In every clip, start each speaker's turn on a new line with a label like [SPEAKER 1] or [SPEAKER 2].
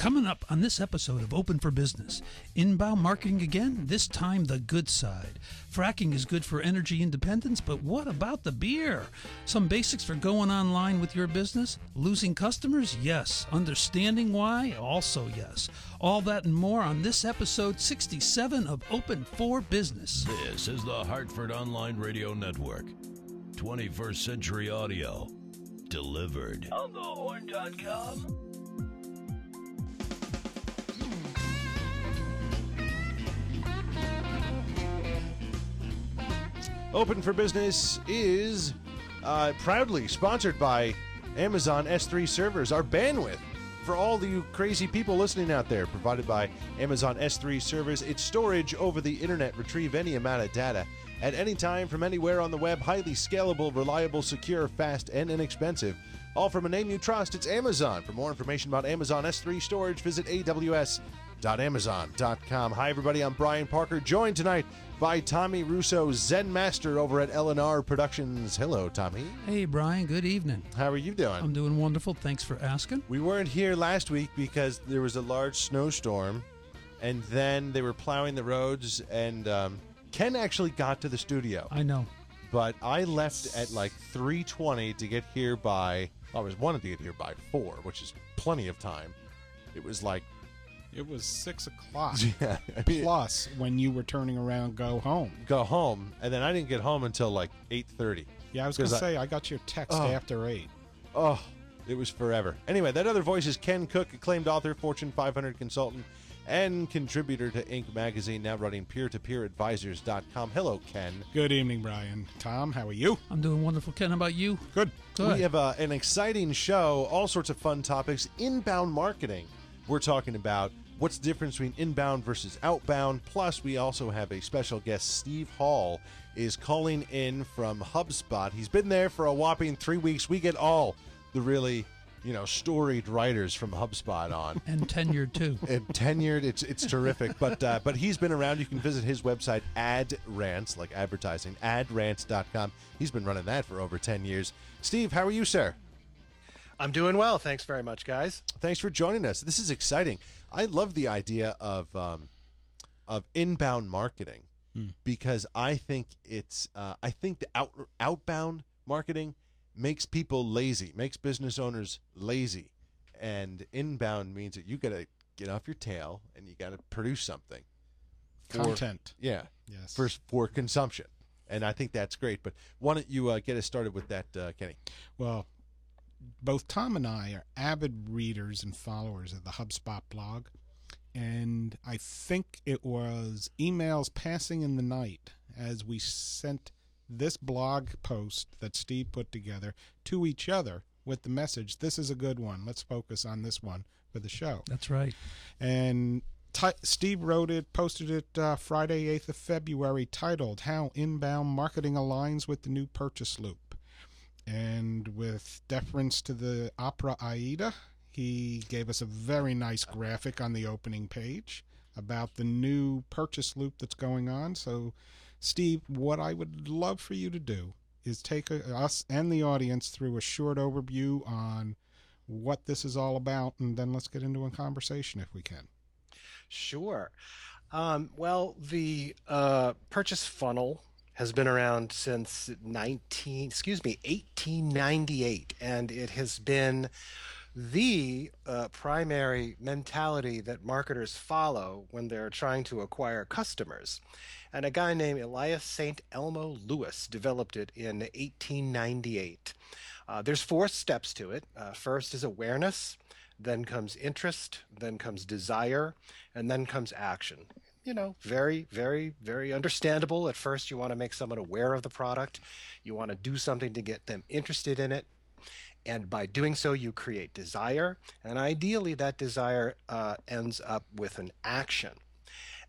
[SPEAKER 1] Coming up on this episode of Open for Business, inbound marketing again, this time the good side. Fracking is good for energy independence, but what about the beer? Some basics for going online with your business? Losing customers? Yes. Understanding why? Also yes. All that and more on this episode 67 of Open for Business.
[SPEAKER 2] This is the Hartford Online Radio Network. 21st Century Audio. Delivered.
[SPEAKER 3] On the
[SPEAKER 4] Open for Business is uh, proudly sponsored by Amazon S3 servers. Our bandwidth for all the crazy people listening out there, provided by Amazon S3 servers. It's storage over the internet, retrieve any amount of data at any time from anywhere on the web. Highly scalable, reliable, secure, fast, and inexpensive. All from a name you trust. It's Amazon. For more information about Amazon S3 storage, visit aws.amazon.com. Hi, everybody. I'm Brian Parker, joined tonight by Tommy Russo, Zen Master over at LNR Productions. Hello, Tommy.
[SPEAKER 1] Hey, Brian, good evening.
[SPEAKER 4] How are you doing?
[SPEAKER 1] I'm doing wonderful. Thanks for asking.
[SPEAKER 4] We weren't here last week because there was a large snowstorm, and then they were plowing the roads, and um, Ken actually got to the studio.
[SPEAKER 1] I know.
[SPEAKER 4] But I left at like 3:20 to get here by. I was wanted to get here by four, which is plenty of time. It was like
[SPEAKER 5] It was six o'clock.
[SPEAKER 4] yeah, I mean,
[SPEAKER 5] Plus, when you were turning around, go home.
[SPEAKER 4] go home, and then I didn't get home until like 8:30.
[SPEAKER 5] Yeah, I was going to
[SPEAKER 4] I-
[SPEAKER 5] say I got your text
[SPEAKER 4] Oh.
[SPEAKER 5] after eight.
[SPEAKER 4] Oh, it was forever. Anyway, that other voice is Ken Cook, acclaimed author, Fortune 500 consultant, and contributor to Inc. magazine, now running peer-to-peeradvisors.com. Hello, Ken.
[SPEAKER 5] Good evening, Brian. Tom, how are you?
[SPEAKER 1] I'm doing wonderful. Ken, how about you?
[SPEAKER 5] Good.
[SPEAKER 1] Good.
[SPEAKER 4] We have uh, an exciting show, all sorts of fun topics. Inbound marketing. We're talking about what's the difference between inbound versus outbound. Plus, we also have a special guest. Steve Hall is calling in from HubSpot. He's been there for a whopping three weeks. We get all the really, you know, storied writers from HubSpot on.
[SPEAKER 1] And tenured too.
[SPEAKER 4] and tenured. It's it's terrific. But uh, but he's been around. You can visit his website, AdRants, like advertising, adrants.com. He's been running that for over ten years. Steve, how are you, sir?
[SPEAKER 6] I'm doing well. Thanks very much, guys.
[SPEAKER 4] Thanks for joining us. This is exciting. I love the idea of um, of inbound marketing because I think it's uh, I think the out, outbound marketing makes people lazy, makes business owners lazy, and inbound means that you got to get off your tail and you got to produce something. for-
[SPEAKER 5] Content.
[SPEAKER 4] Yeah.
[SPEAKER 5] Yes.
[SPEAKER 4] For for consumption, and I think that's great. But why don't you uh, get us started with that, uh, Kenny?
[SPEAKER 5] Well, both Tom and I are avid readers and followers of the HubSpot blog. And I think it was emails passing in the night as we sent this blog post that Steve put together to each other with the message this is a good one. Let's focus on this one for the show.
[SPEAKER 1] That's right.
[SPEAKER 5] And ti Steve wrote it, posted it uh, Friday, 8th of February, titled How Inbound Marketing Aligns with the New Purchase Loop. And with deference to the opera Aida, he gave us a very nice graphic on the opening page about the new purchase loop that's going on. So, Steve, what I would love for you to do is take a, us and the audience through a short overview on what this is all about, and then let's get into a conversation if we can.
[SPEAKER 6] Sure. Um, well, the uh, purchase funnel has been around since 19, excuse me, 1898, and it has been the uh, primary mentality that marketers follow when they're trying to acquire customers. And a guy named Elias St. Elmo Lewis developed it in 1898. Uh, there's four steps to it. Uh, first is awareness, then comes interest, then comes desire, and then comes action. You know, very, very, very understandable. At first, you want to make someone aware of the product, you want to do something to get them interested in it. And by doing so, you create desire, and ideally, that desire uh, ends up with an action.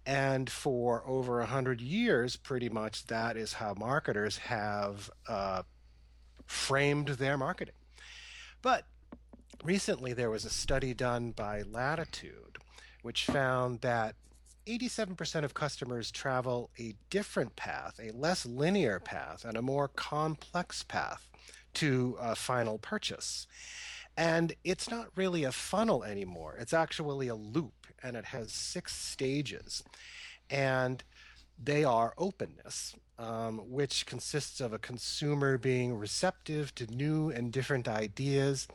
[SPEAKER 6] And for over a hundred years, pretty much that is how marketers have uh, framed their marketing. But recently, there was a study done by Latitude, which found that 87% of customers travel a different path, a less linear path, and a more complex path to a final purchase. And it's not really a funnel anymore. It's actually a loop, and it has six stages. And they are openness, um, which consists of a consumer being receptive to new and different ideas.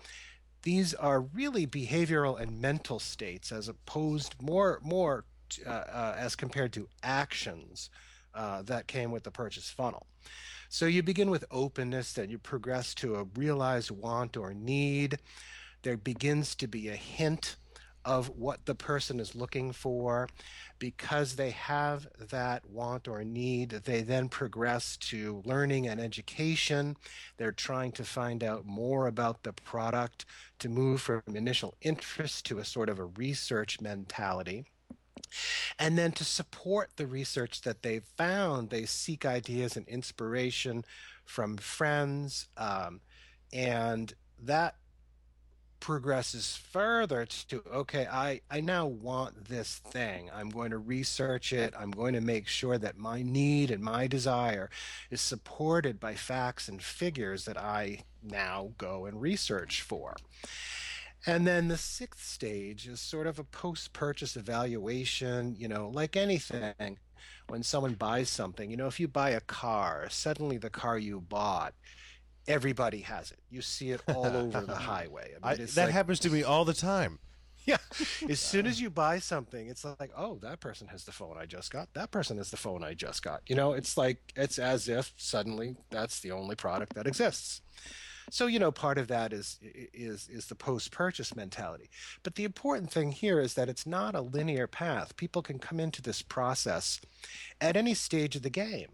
[SPEAKER 6] These are really behavioral and mental states, as opposed more more uh, uh, as compared to actions uh, that came with the purchase funnel. So you begin with openness, then you progress to a realized want or need. There begins to be a hint of what the person is looking for. Because they have that want or need, they then progress to learning and education. They're trying to find out more about the product to move from initial interest to a sort of a research mentality. And then to support the research that they've found, they seek ideas and inspiration from friends. Um, and that progresses further to okay I, I now want this thing i'm going to research it i'm going to make sure that my need and my desire is supported by facts and figures that i now go and research for and then the sixth stage is sort of a post purchase evaluation, you know, like anything. When someone buys something, you know, if you buy a car, suddenly the car you bought, everybody has it. You see it all over the highway.
[SPEAKER 4] I mean, I, that like, happens to me all the time.
[SPEAKER 6] Yeah. As soon as you buy something, it's like, oh, that person has the phone I just got. That person has the phone I just got. You know, it's like, it's as if suddenly that's the only product that exists. So you know, part of that is is is the post-purchase mentality. But the important thing here is that it's not a linear path. People can come into this process at any stage of the game.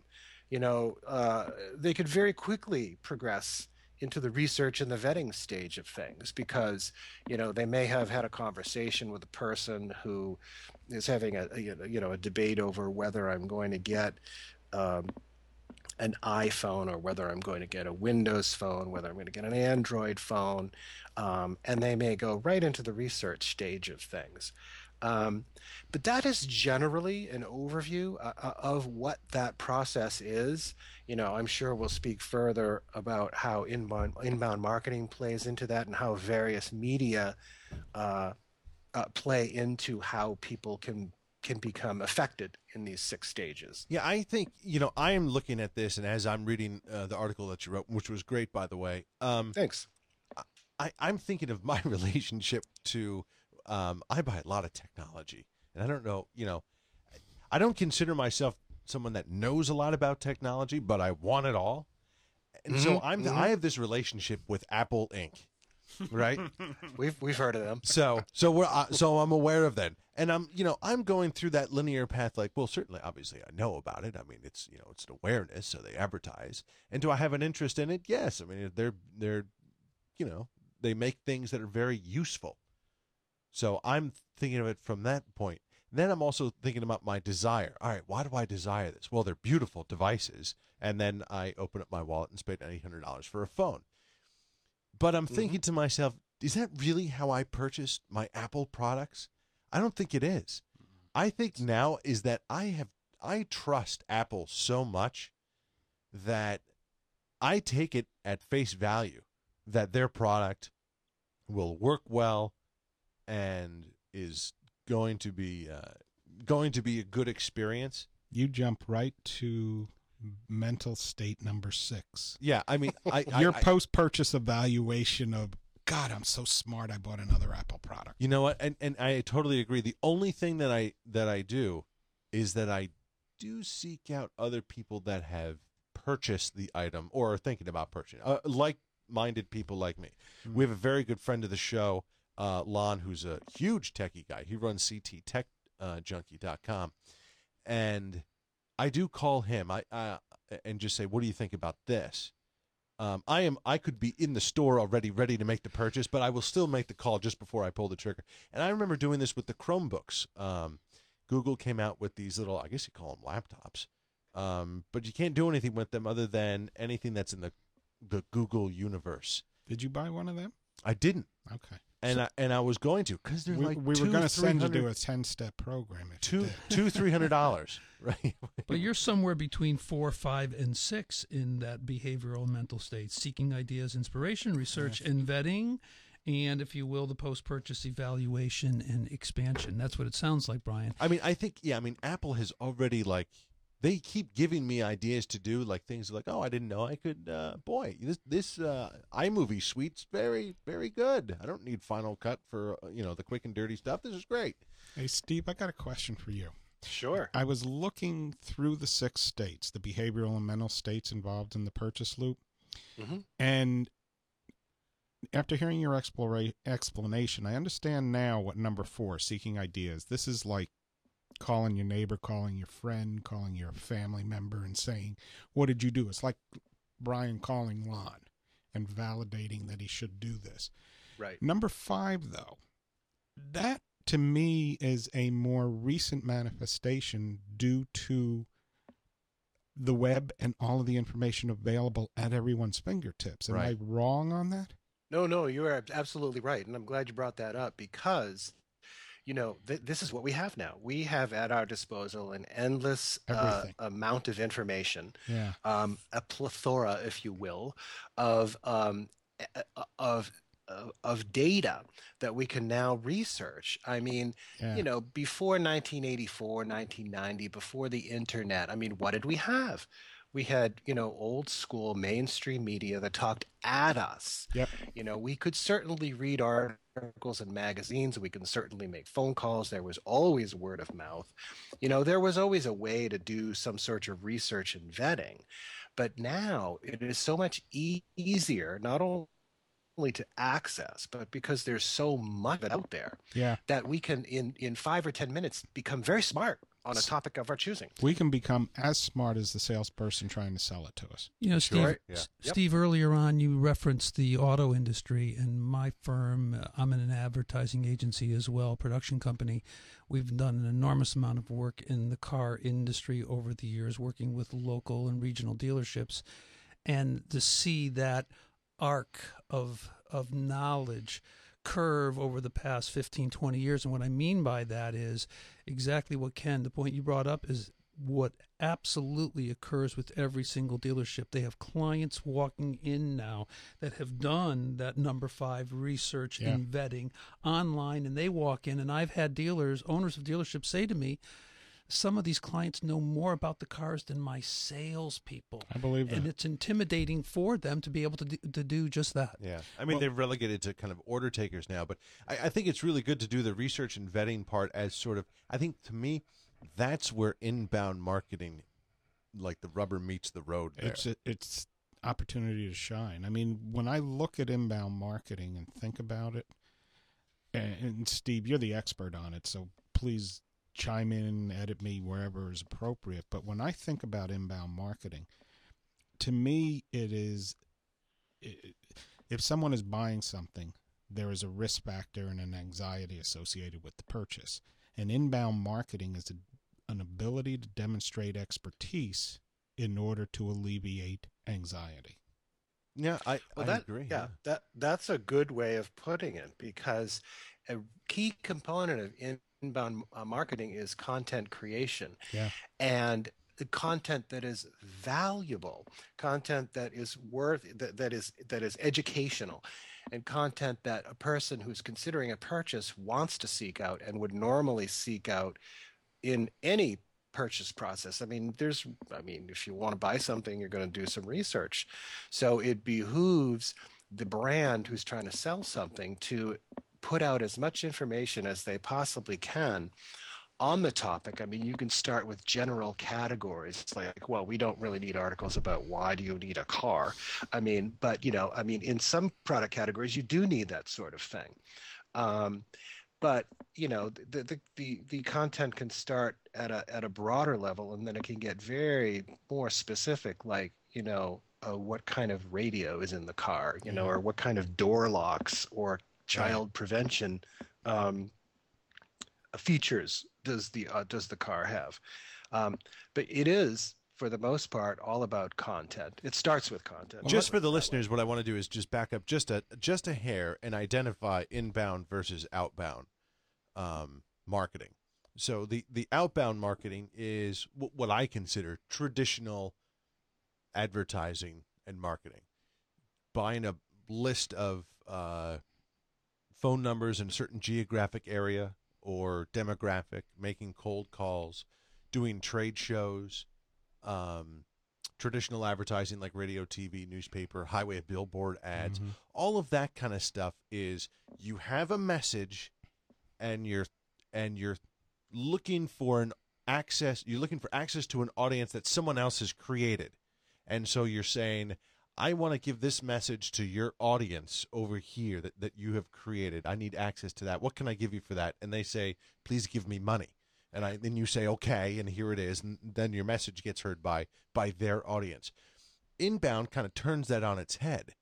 [SPEAKER 6] You know, uh, they could very quickly progress into the research and the vetting stage of things because you know they may have had a conversation with a person who is having a, you know a debate over whether I'm going to get um, an iPhone or whether I'm going to get a Windows phone, whether I'm going to get an Android phone, um, and they may go right into the research stage of things. Um, but that is generally an overview uh, uh, of what that process is. You know, I'm sure we'll speak further about how inbound, inbound marketing plays into that and how various media uh, uh, play into how people can can become affected in these six stages.
[SPEAKER 4] Yeah, I think you know I am looking at this, and as I'm reading uh, the article that you wrote, which was great by the way. Um,
[SPEAKER 6] Thanks.
[SPEAKER 4] I, I'm thinking of my relationship to. Um, I buy a lot of technology, and I don't know. You know, I don't consider myself someone that knows a lot about technology, but I want it all. And mm-hmm, so I'm mm-hmm. I have this relationship with Apple Inc right?
[SPEAKER 6] we've we've heard of them.
[SPEAKER 4] So so we're uh, so I'm aware of them, and I'm you know I'm going through that linear path. Like, well, certainly, obviously, I know about it. I mean, it's you know it's an awareness, so they advertise. And do I have an interest in it? Yes. I mean, they're they're you know they make things that are very useful. So I'm thinking of it from that point. Then I'm also thinking about my desire. All right, why do I desire this? Well, they're beautiful devices. And then I open up my wallet and spend $800 for a phone. But I'm thinking mm-hmm. to myself, is that really how I purchased my Apple products? I don't think it is. I think now is that I have I trust Apple so much that I take it at face value that their product will work well and is going to be uh, going to be a good experience.
[SPEAKER 5] You jump right to mental state number six.
[SPEAKER 4] Yeah, I mean, I,
[SPEAKER 5] your post purchase evaluation of God, I'm so smart. I bought another Apple product.
[SPEAKER 4] You know what? And and I totally agree. The only thing that I that I do is that I do seek out other people that have purchased the item or are thinking about purchasing, uh, like-minded people like me. Mm-hmm. We have a very good friend of the show, uh, Lon, who's a huge techie guy. He runs cttechjunkie.com, uh, and I do call him. I uh, and just say, "What do you think about this?" Um, I am. I could be in the store already, ready to make the purchase, but I will still make the call just before I pull the trigger. And I remember doing this with the Chromebooks. Um, Google came out with these little, I guess you call them laptops, um, but you can't do anything with them other than anything that's in the the Google universe.
[SPEAKER 5] Did you buy one of them?
[SPEAKER 4] I didn't.
[SPEAKER 5] Okay
[SPEAKER 4] and so, I, and I was going to because they're
[SPEAKER 5] we,
[SPEAKER 4] like
[SPEAKER 5] we
[SPEAKER 4] two,
[SPEAKER 5] were going to send you to a ten step program.
[SPEAKER 4] two two three hundred dollars, right?
[SPEAKER 1] but you're somewhere between four, five, and six in that behavioral mental state, seeking ideas, inspiration, research, and vetting. and, if you will, the post purchase evaluation and expansion. That's what it sounds like, Brian.
[SPEAKER 4] I mean, I think yeah. I mean, Apple has already like they keep giving me ideas to do like things like oh I didn't know I could uh, boy this this uh, iMovie suite's very very good. I don't need Final Cut for uh, you know the quick and dirty stuff. This is great.
[SPEAKER 5] Hey, Steve, I got a question for you.
[SPEAKER 6] Sure.
[SPEAKER 5] I was looking through the six states, the behavioral and mental states involved in the purchase loop.
[SPEAKER 6] Mhm.
[SPEAKER 5] And after hearing your explora- explanation, I understand now what number four, seeking ideas. This is like calling your neighbor, calling your friend, calling your family member, and saying, What did you do? It's like Brian calling Lon and validating that he should do this.
[SPEAKER 6] Right.
[SPEAKER 5] Number five, though, that to me is a more recent manifestation due to the web and all of the information available at everyone's fingertips. Am
[SPEAKER 4] Right.
[SPEAKER 5] I wrong on that?
[SPEAKER 6] No, no, you are absolutely right, and I'm glad you brought that up because, you know, th- this is what we have now. We have at our disposal an endless uh, amount of information,
[SPEAKER 5] Yeah.
[SPEAKER 6] um, a plethora, if you will, of um, of of- of data that we can now research. I mean,
[SPEAKER 5] Yeah.
[SPEAKER 6] you know, before 1984, 1990, before the internet, I mean, what did we have? We had, you know, old school mainstream media that talked at us.
[SPEAKER 5] Yep.
[SPEAKER 6] You know, we could certainly read articles in magazines. We can certainly make phone calls. There was always word of mouth. You know, there was always a way to do some sort of research and vetting. But now it is so much e- easier, not only to access, but because there's so much of it out there
[SPEAKER 5] Yeah.
[SPEAKER 6] that we can, in, in five or 10 minutes, become very smart on a topic of our choosing.
[SPEAKER 5] We can become as smart as the salesperson trying to sell it to us.
[SPEAKER 1] You know, Steve.
[SPEAKER 6] Sure.
[SPEAKER 4] Yeah.
[SPEAKER 1] S-
[SPEAKER 6] Yep.
[SPEAKER 1] Steve, earlier on, you referenced the auto industry, and my firm. uh, I'm in an advertising agency as well, production company. We've done an enormous amount of work in the car industry over the years, working with local and regional dealerships, and to see that arc of of knowledge curve over the past 15 20 years and what i mean by that is exactly what ken the point you brought up is what absolutely occurs with every single dealership they have clients walking in now that have done that number five research
[SPEAKER 5] Yeah.
[SPEAKER 1] and vetting online and they walk in and i've had dealers owners of dealerships say to me some of these clients know more about the cars than my salespeople
[SPEAKER 5] I believe that.
[SPEAKER 1] and it's intimidating for them to be able to do, to do just that.
[SPEAKER 4] Yeah, I mean
[SPEAKER 5] Well-
[SPEAKER 4] they've relegated to kind of order takers now, but I, I think it's really good to do the research and vetting part as sort of. I think to me, that's where inbound marketing, like the rubber meets the road. There.
[SPEAKER 5] It's it's opportunity to shine. I mean, when I look at inbound marketing and think about it, and, and Steve, you're the expert on it, so please chime in, edit me wherever is appropriate. But when I think about inbound marketing, to me, it is i if someone is buying something, there is a risk factor and an anxiety associated with the purchase. And inbound marketing is a, an ability to demonstrate expertise in order to alleviate anxiety.
[SPEAKER 4] yeah, I,
[SPEAKER 6] Well,
[SPEAKER 4] I
[SPEAKER 6] that,
[SPEAKER 4] agree.
[SPEAKER 6] Yeah, that that's a good way of putting it because a key component of inbound uh, marketing is content creation.
[SPEAKER 5] Yeah.
[SPEAKER 6] And content that is valuable, content that is worth that, that is that is educational, and content that a person who's considering a purchase wants to seek out and would normally seek out in any purchase process. I mean, there's I mean, if you want to buy something, you're going to do some research. So it behooves the brand who's trying to sell something to put out as much information as they possibly can on the topic. I mean, you can start with general categories It's like, well, we don't really need articles about why do you need a car. I mean, but you know, I mean, in some product categories, you do need that sort of thing. Um, but you know, the, the the the content can start at a at a broader level, and then it can get very more specific, like you know, uh, what kind of radio is in the car, you know, or what kind of door locks or child prevention um, features does the uh, does the car have? Um, but it is, for the most part, all about content. It starts with content.
[SPEAKER 4] just for the listeners, what I want to do is just back up just a just a hair and identify inbound versus outbound um, marketing. So the the outbound marketing is w- what I consider traditional advertising and marketing. Buying a list of uh, phone numbers in a certain geographic area or demographic, making cold calls, doing trade shows, um, traditional advertising like radio, TV, newspaper, highway billboard ads.
[SPEAKER 5] Mhm.
[SPEAKER 4] All of that kind of stuff is you have a message and you're and you're looking for an access you're looking for access to an audience that someone else has created. And so you're saying I want to give this message to your audience over here that, that you have created. I need access to that. What can I give you for that? And they say, please give me money. And I then you say, okay, and here it is. And then your message gets heard by by their audience. Inbound kind of turns that on its head.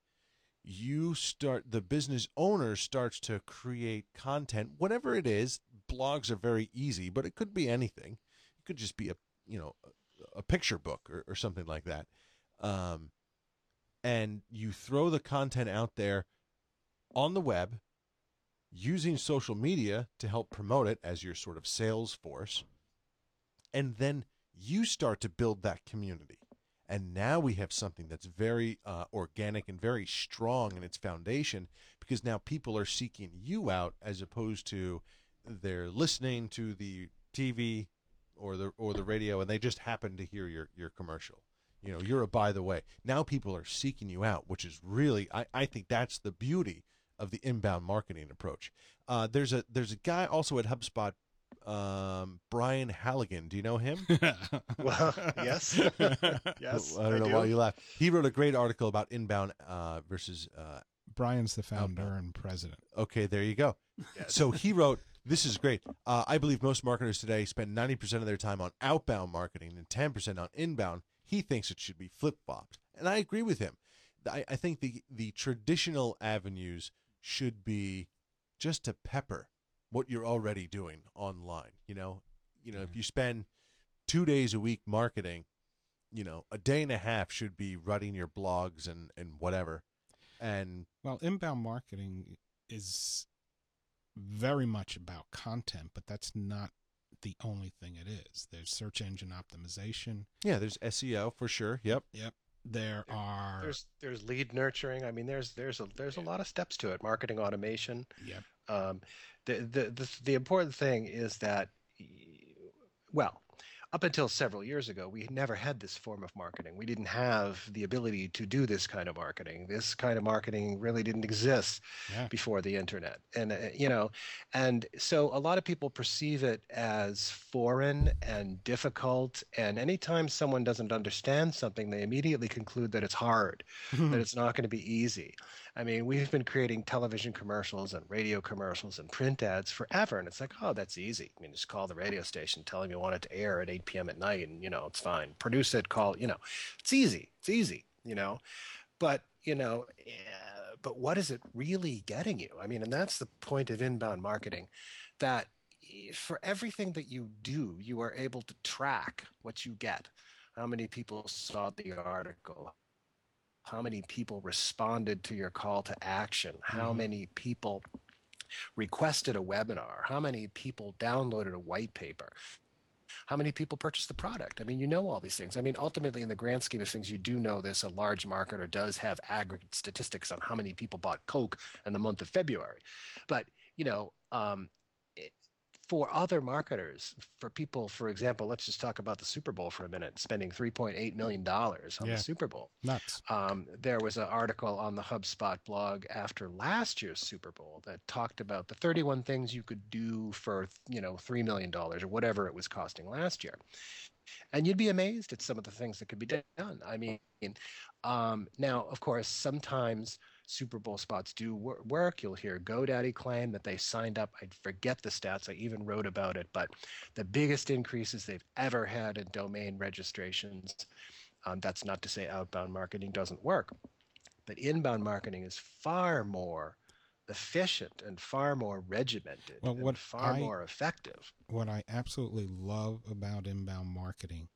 [SPEAKER 4] You start the business owner starts to create content, whatever it is. Blogs are very easy, but it could be anything. It could just be a you know a, a picture book or, or something like that. Um, and you throw the content out there on the web using social media to help promote it as your sort of sales force. And then you start to build that community. And now we have something that's very uh, organic and very strong in its foundation because now people are seeking you out as opposed to they're listening to the TV or the or the radio and they just happen to hear your, your commercial. You know, you're a by the way. Now people are seeking you out, which is really I, I think that's the beauty of the inbound marketing approach. Uh, there's a there's a guy also at HubSpot, um, Brian Halligan. Do you know him?
[SPEAKER 6] Well, yes. yes.
[SPEAKER 4] I don't know
[SPEAKER 6] do.
[SPEAKER 4] why you laugh. He wrote a great article about inbound uh, versus. Uh,
[SPEAKER 5] Brian's the founder and president.
[SPEAKER 4] okay, there you go.
[SPEAKER 6] Yes.
[SPEAKER 4] So he wrote, "This is great. Uh, I believe most marketers today spend ninety percent of their time on outbound marketing and ten percent on inbound. He thinks it should be flip flopped, and I agree with him. I, I think the the traditional avenues should be just to pepper what you're already doing online. You know, you know, if mm-hmm. you spend two days a week marketing, you know, a day and a half should be writing your blogs and and whatever. And
[SPEAKER 5] Well, inbound marketing is very much about content, but that's not the only thing it is. There's search engine optimization.
[SPEAKER 4] yeah, there's SEO for sure. Yep.
[SPEAKER 5] Yep. There are
[SPEAKER 6] There's there's lead nurturing. I mean, there's there's a there's a lot of steps to it. Marketing automation.
[SPEAKER 5] Yep.
[SPEAKER 6] Um, the, the the the important thing is that, well, up until several years ago, we never had this form of marketing. We didn't have the ability to do this kind of marketing. This kind of marketing really didn't exist
[SPEAKER 5] Yeah.
[SPEAKER 6] before the internet, and uh, you know, and so a lot of people perceive it as foreign and difficult. And anytime someone doesn't understand something, they immediately conclude that it's hard that it's not going to be easy. I mean, we've been creating television commercials and radio commercials and print ads forever, and it's like, oh, that's easy. I mean, just call the radio station, tell them you want it to air at 8 p.m. at night, and you know, it's fine. Produce it, call, you know, it's easy. It's easy, you know. But you know, eh, but what is it really getting you? I mean, and that's the point of inbound marketing, that eh, for everything that you do, you are able to track what you get. How many people saw the article? How many people responded to your call to action? How
[SPEAKER 5] Mhm.
[SPEAKER 6] many people requested a webinar? How many people downloaded a white paper? How many people purchased the product? I mean you know all these things. I mean ultimately in the grand scheme of things you do know this a large marketer does have aggregate statistics on how many people bought coke in the month of february. But you know um, for other marketers for people for example let's just talk about the super bowl for a minute spending 3.8 million dollars on
[SPEAKER 5] Yeah.
[SPEAKER 6] the super bowl
[SPEAKER 5] nuts.
[SPEAKER 6] um, there was an article on the HubSpot blog after last year's Super Bowl that talked about the 31 things you could do for, you know, $3 million or whatever it was costing last year. And you'd be amazed at some of the things that could be done. I mean, um, now, of course, sometimes Super Bowl spots do wor- work. You'll hear GoDaddy claim that they signed up. I forget the stats. I even wrote about it, but the biggest increases they've ever had in domain registrations. Um, that's not to say outbound marketing doesn't work, but inbound marketing is far more efficient and far more regimented
[SPEAKER 5] Well,
[SPEAKER 6] and
[SPEAKER 5] what
[SPEAKER 6] far
[SPEAKER 5] I-
[SPEAKER 6] more effective.
[SPEAKER 5] What I absolutely love about inbound marketing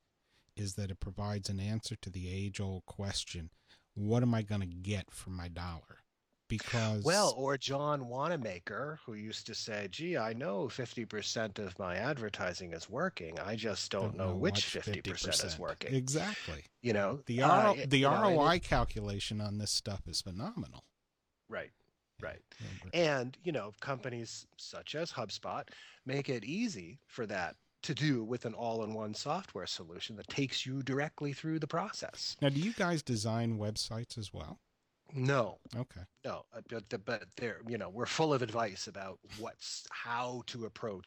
[SPEAKER 5] is that it provides an answer to the age old question what am I going to get for my dollar? Because
[SPEAKER 6] Well, or John Wanamaker, who used to say, "Gee, I know 50% of my advertising is working. I just don't, know, which 50%, is working."
[SPEAKER 5] Exactly.
[SPEAKER 6] You know,
[SPEAKER 5] The
[SPEAKER 6] uh, it-
[SPEAKER 5] the
[SPEAKER 6] you know,
[SPEAKER 5] ROI calculation on this stuff is phenomenal.
[SPEAKER 6] right, Right. And, you know, companies such as HubSpot make it easy for that to do with an all-in-one software solution that takes you directly through the process.
[SPEAKER 5] Now, do you guys design websites as well?
[SPEAKER 6] No,
[SPEAKER 5] Okay.
[SPEAKER 6] no, uh, but but there, you know, we're full of advice about what's how to approach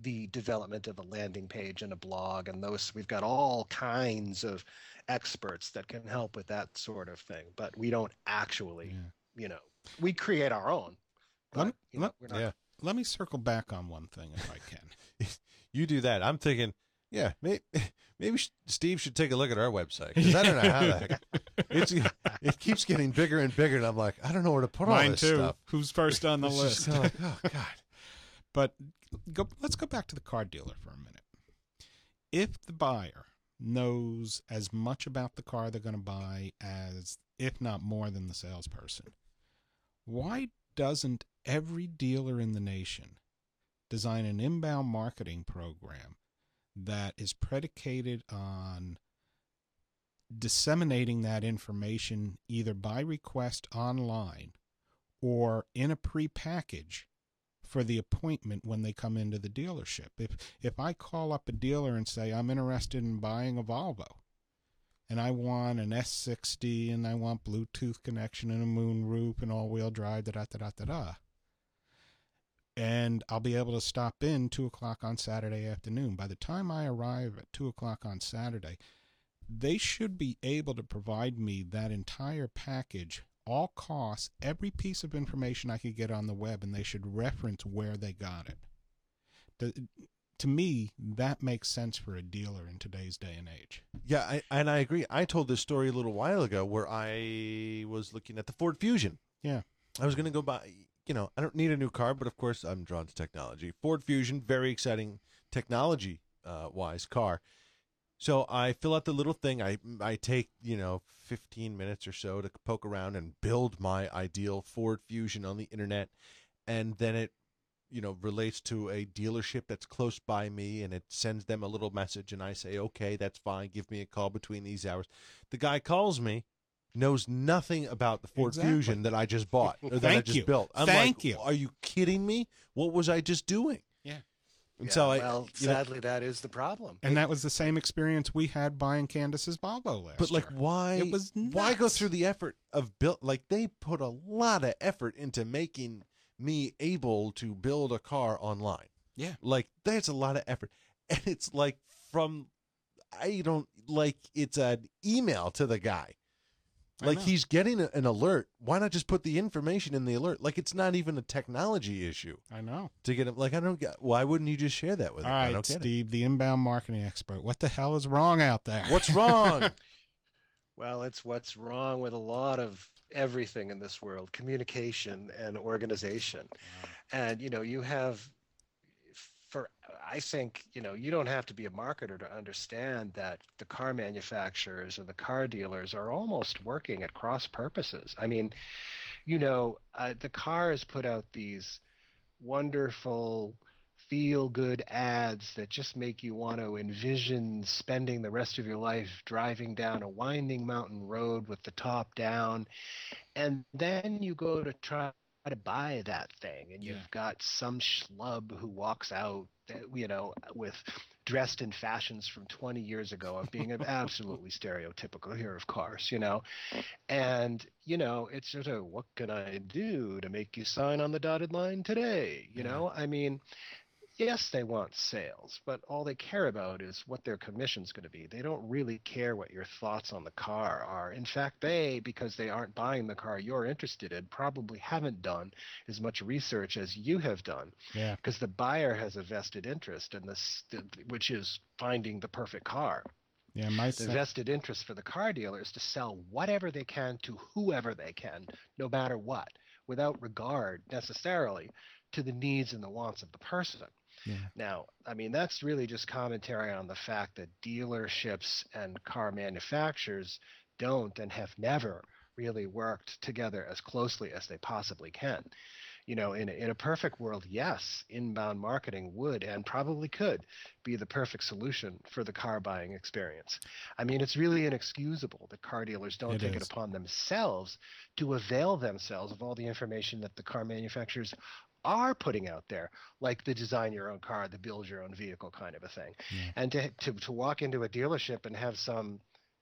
[SPEAKER 6] the development of a landing page and a blog and those we've got all kinds of experts that can help with that sort of thing but we don't actually
[SPEAKER 5] Yeah.
[SPEAKER 6] you know we create our own
[SPEAKER 5] Let me-
[SPEAKER 6] you know,
[SPEAKER 5] let-
[SPEAKER 4] Yeah.
[SPEAKER 5] Let me circle back on one thing if I can.
[SPEAKER 4] You do that. I'm thinking, yeah, maybe, maybe Steve should take a look at our website because I don't know how the heck it's, it keeps getting bigger and bigger, and I'm like, I don't know where to put all
[SPEAKER 5] Mine
[SPEAKER 4] this
[SPEAKER 5] too.
[SPEAKER 4] stuff.
[SPEAKER 5] Who's first on the list?
[SPEAKER 4] like, oh God.
[SPEAKER 5] But go, let's go back to the car dealer for a minute. If the buyer knows as much about the car they're going to buy as, if not more than the salesperson, why doesn't every dealer in the nation design an inbound marketing program that is predicated on disseminating that information either by request online or in a pre-package for the appointment when they come into the dealership. If if I call up a dealer and say I'm interested in buying a Volvo and I want an S60 and I want Bluetooth connection and a moonroof and all-wheel drive da da da da da da and I'll be able to stop in two o'clock on Saturday afternoon. By the time I arrive at two o'clock on Saturday, they should be able to provide me that entire package, all costs, every piece of information I could get on the web, and they should reference where they got it. To, to me, that makes sense for a dealer in today's day and age.
[SPEAKER 4] Yeah, I, and I agree. I told this story a little while ago where I was looking at the Ford Fusion.
[SPEAKER 5] Yeah.
[SPEAKER 4] I was going to go buy, you know, I don't need a new car, but of course I'm drawn to technology. Ford Fusion, very exciting technology uh, wise car. So I fill out the little thing. I I take you know 15 minutes or so to poke around and build my ideal Ford Fusion on the internet, and then it you know relates to a dealership that's close by me, and it sends them a little message, and I say okay, that's fine. Give me a call between these hours. The guy calls me, knows nothing about the Ford
[SPEAKER 5] Exactly.
[SPEAKER 4] Fusion that I just bought or that I just
[SPEAKER 5] you.
[SPEAKER 4] built. I'm
[SPEAKER 5] Thank
[SPEAKER 4] like,
[SPEAKER 5] you.
[SPEAKER 4] Are you kidding me? What was I just doing?
[SPEAKER 5] Yeah.
[SPEAKER 4] And
[SPEAKER 6] Yeah,
[SPEAKER 4] so I,
[SPEAKER 6] well
[SPEAKER 4] you know,
[SPEAKER 6] sadly that is the problem
[SPEAKER 5] And that was the same experience we had buying Candace's Volvo last
[SPEAKER 4] But like,
[SPEAKER 5] year.
[SPEAKER 4] why?
[SPEAKER 5] It was
[SPEAKER 4] why go through the effort of build? Like they put a lot of effort into making me able to build a car online.
[SPEAKER 5] Yeah.
[SPEAKER 4] like that's a lot of effort, and it's like from I don't like it's an email to the guy.
[SPEAKER 5] I
[SPEAKER 4] Like
[SPEAKER 5] know.
[SPEAKER 4] he's getting a- an alert. Why not just put the information in the alert? Like it's not even a technology issue
[SPEAKER 5] I know.
[SPEAKER 4] to get him. Like I don't get. Why wouldn't you just share that with
[SPEAKER 5] All
[SPEAKER 4] him? I
[SPEAKER 5] right,
[SPEAKER 4] don't get it.
[SPEAKER 5] Steve, the inbound marketing expert. What the hell is wrong out there?
[SPEAKER 4] What's wrong?
[SPEAKER 6] well it's what's wrong with a lot of everything in this world communication and organization and you know you have for i think you know you don't have to be a marketer to understand that the car manufacturers or the car dealers are almost working at cross purposes. I mean you know uh, the cars put out these wonderful feel good ads that just make you want to envision spending the rest of your life driving down a winding mountain road with the top down and then you go to try to buy that thing and you've got some schlub who walks out Uh, you know with dressed in fashions from 20 years ago of being absolutely stereotypical here of course you know? And you know it's just a what can i do to make you sign on the dotted line today? You know i mean yes they want sales but all they care about is what their commission's going to be they don't really care what your thoughts on the car are in fact they because they aren't buying the car you're interested in probably haven't done as much research as you have done
[SPEAKER 5] Yeah.
[SPEAKER 6] because the buyer has a vested interest in this which is finding the perfect car
[SPEAKER 5] Yeah, my
[SPEAKER 6] the vested interest for the car dealer is to sell whatever they can to whoever they can, no matter what, without regard necessarily to the needs and the wants of the person.
[SPEAKER 5] Yeah.
[SPEAKER 6] Now, I mean, that's really just commentary on the fact that dealerships and car manufacturers don't and have never really worked together as closely as they possibly can. you know, in a, in a perfect world, yes, inbound marketing would and probably could be the perfect solution for the car buying experience. I mean, it's really inexcusable that car dealers don't
[SPEAKER 5] It
[SPEAKER 6] take
[SPEAKER 5] is.
[SPEAKER 6] it upon themselves to avail themselves of all the information that the car manufacturers are putting out there, like the design your own car, the build your own vehicle kind of a thing.
[SPEAKER 5] Yeah.
[SPEAKER 6] And to, to, to walk into a dealership and have some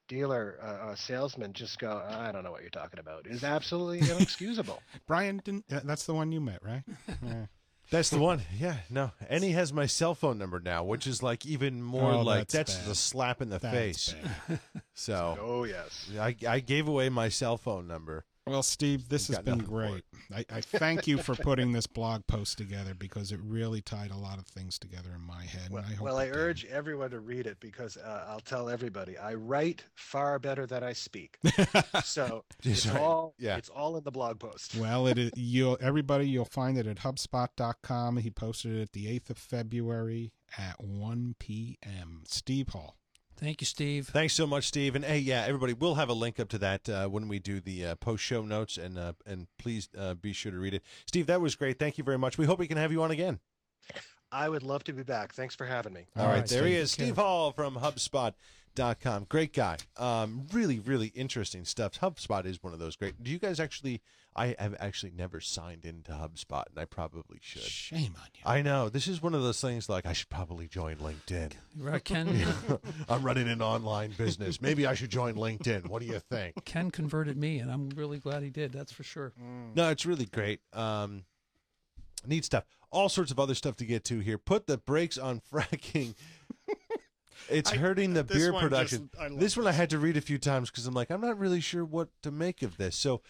[SPEAKER 6] dealer uh, uh, salesman just go, I don't know what you're talking about, is absolutely inexcusable.
[SPEAKER 5] Brian didn't. uh, That's the one you met, right? Yeah.
[SPEAKER 4] That's the one. Yeah, no. And he has my cell phone number now, which is like even more
[SPEAKER 5] Oh,
[SPEAKER 4] like
[SPEAKER 5] that's
[SPEAKER 4] that's
[SPEAKER 5] bad.
[SPEAKER 4] the slap in the
[SPEAKER 5] That's
[SPEAKER 4] face.
[SPEAKER 5] bad.
[SPEAKER 4] So
[SPEAKER 6] oh, yes.
[SPEAKER 4] I, I gave away my cell phone number.
[SPEAKER 5] Well, Steve, this
[SPEAKER 4] You've
[SPEAKER 5] has been great. I, I thank you for putting this blog post together because it really tied a lot of things together in my head.
[SPEAKER 6] Well,
[SPEAKER 5] and I, hope
[SPEAKER 6] well, I
[SPEAKER 5] it did.
[SPEAKER 6] urge everyone to read it because uh, I'll tell everybody I write far better than I speak. So it's
[SPEAKER 4] Right.
[SPEAKER 6] all
[SPEAKER 4] Yeah.
[SPEAKER 6] it's all in the blog post.
[SPEAKER 5] Well, it is, you'll everybody you'll find it at HubSpot.com. He posted it the eighth of February at one p.m. Steve Hall.
[SPEAKER 1] Thank you, Steve.
[SPEAKER 4] Thanks so much, Steve. And hey, yeah, everybody, we'll have a link up to that uh, when we do the uh, post show notes, and uh, and please uh, be sure to read it. Steve, that was great. Thank you very much. We hope we can have you on again.
[SPEAKER 6] I would love to be back. Thanks for having me.
[SPEAKER 4] All right,
[SPEAKER 1] right,
[SPEAKER 4] there he is, Steve Hall from HubSpot.com. Great guy. Um, really, really interesting stuff. HubSpot is one of those great. Do you guys actually? I have actually never signed into HubSpot, and I probably should.
[SPEAKER 5] Shame on you.
[SPEAKER 4] I know this is one of those things like I should probably join LinkedIn.
[SPEAKER 1] Right, Ken,
[SPEAKER 4] I'm running an online business. Maybe I should join LinkedIn. What do you think?
[SPEAKER 1] Ken converted me, and I'm really glad he did. That's for sure.
[SPEAKER 4] No, it's really great. Um, neat stuff. All sorts of other stuff to get to here. Put the brakes on fracking. It's
[SPEAKER 5] I-
[SPEAKER 4] hurting the beer production.
[SPEAKER 5] just-
[SPEAKER 4] this one I had to read a few times because I'm like, I'm not really sure what to make of this. So,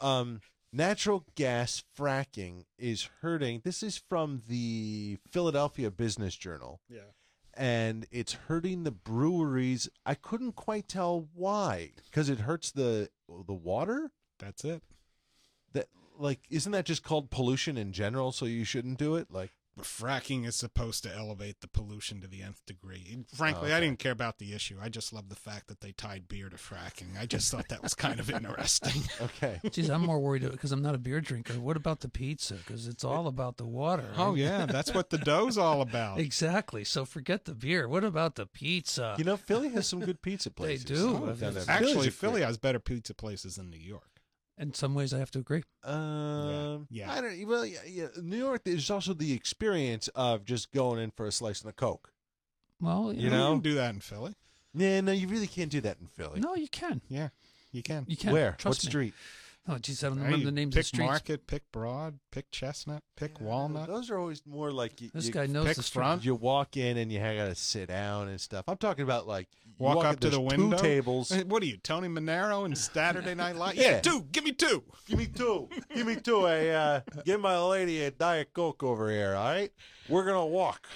[SPEAKER 4] um, natural gas fracking is hurting. This is from the Philadelphia Business Journal.
[SPEAKER 5] Yeah.
[SPEAKER 4] and it's hurting the breweries. I couldn't quite tell why because it hurts the the water.
[SPEAKER 5] That's it.
[SPEAKER 4] That like isn't that just called pollution in general? So you shouldn't do it. Like
[SPEAKER 5] fracking is supposed to elevate the pollution to the nth degree. And frankly,
[SPEAKER 4] Oh,
[SPEAKER 5] I didn't care about the issue. I just love the fact that they tied beer to fracking. I just thought that was kind of interesting.
[SPEAKER 4] okay,
[SPEAKER 1] Geez, I'm more worried because I'm not a beer drinker. What about the pizza? Because it's all about the water.
[SPEAKER 5] oh yeah, that's what the dough's all about.
[SPEAKER 1] Exactly. So forget the beer. What about the pizza?
[SPEAKER 4] you know Philly has some good pizza places.
[SPEAKER 1] They do.
[SPEAKER 4] I've done that.
[SPEAKER 5] Actually, Philly has better pizza places than New York.
[SPEAKER 1] In some ways, I have to agree.
[SPEAKER 4] Um,
[SPEAKER 5] Yeah.
[SPEAKER 4] I don't. Well, yeah, yeah. New York. is also the experience of just going in for a slice of the coke.
[SPEAKER 1] Well,
[SPEAKER 4] You
[SPEAKER 5] You
[SPEAKER 4] know?
[SPEAKER 5] can do that in Philly.
[SPEAKER 4] Yeah, no, you really can't do that in Philly.
[SPEAKER 1] no, you can.
[SPEAKER 5] Yeah, you can.
[SPEAKER 1] You can.
[SPEAKER 4] Where?
[SPEAKER 1] Trust
[SPEAKER 4] what
[SPEAKER 1] me.
[SPEAKER 4] street?
[SPEAKER 1] Oh, geez, I don't remember the names
[SPEAKER 5] pick
[SPEAKER 1] of streets.
[SPEAKER 5] Market, pick Broad, pick Chestnut, pick Walnut,
[SPEAKER 4] Those are always more like you,
[SPEAKER 1] This
[SPEAKER 4] you,
[SPEAKER 1] guy knows
[SPEAKER 5] pick
[SPEAKER 1] the street.
[SPEAKER 5] front.
[SPEAKER 4] you walk in and you gotta sit down and stuff. I'm talking about like you
[SPEAKER 5] Walk up to the
[SPEAKER 4] there's
[SPEAKER 5] window.
[SPEAKER 4] Two tables.
[SPEAKER 5] Hey, What are you, Tony Manero and Saturday Night Live?
[SPEAKER 4] Yeah.
[SPEAKER 5] two. Give me two.
[SPEAKER 4] Give me two. Give me two. I uh, give my lady a diet coke over here. All right. We're gonna walk.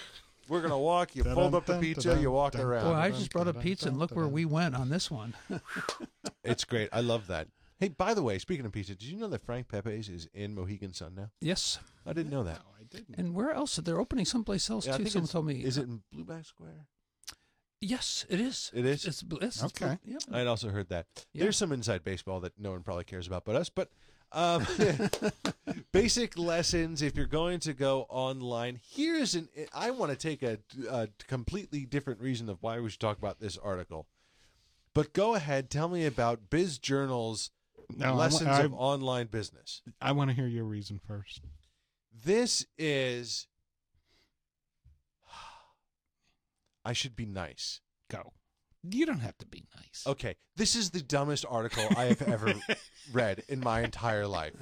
[SPEAKER 4] We're gonna walk. You fold up the pizza. You walk around.
[SPEAKER 1] Boy, I just brought a pizza, and look where we went on this one.
[SPEAKER 4] It's great. I love that. Hey, by the way, speaking of pizza, did you know that Frank Pepe's is in Mohegan Sun now?
[SPEAKER 1] yes.
[SPEAKER 4] I didn't know that.
[SPEAKER 5] No, I didn't.
[SPEAKER 1] And where else? Are They're opening someplace else
[SPEAKER 4] Yeah, I
[SPEAKER 1] too.
[SPEAKER 4] think
[SPEAKER 1] Someone
[SPEAKER 4] it's-
[SPEAKER 1] told me.
[SPEAKER 4] Is it in Blue Back Square?
[SPEAKER 1] Yes, it is.
[SPEAKER 4] It is?
[SPEAKER 1] It's, it's, it's
[SPEAKER 5] Okay.
[SPEAKER 1] Yeah.
[SPEAKER 4] I'd also heard that.
[SPEAKER 1] Yeah.
[SPEAKER 4] There's some inside baseball that no one probably cares about but us. But um, basic lessons if you're going to go online. Here's an. I want to take a, a completely different reason of why we should talk about this article. But go ahead, tell me about Biz Journal's
[SPEAKER 5] No, I
[SPEAKER 4] lessons
[SPEAKER 5] I-
[SPEAKER 4] of online business.
[SPEAKER 5] I want to hear your reason first.
[SPEAKER 4] This is. I should be nice.
[SPEAKER 5] Go. You don't have to be nice.
[SPEAKER 4] Okay, this is the dumbest article I have ever read in my entire life.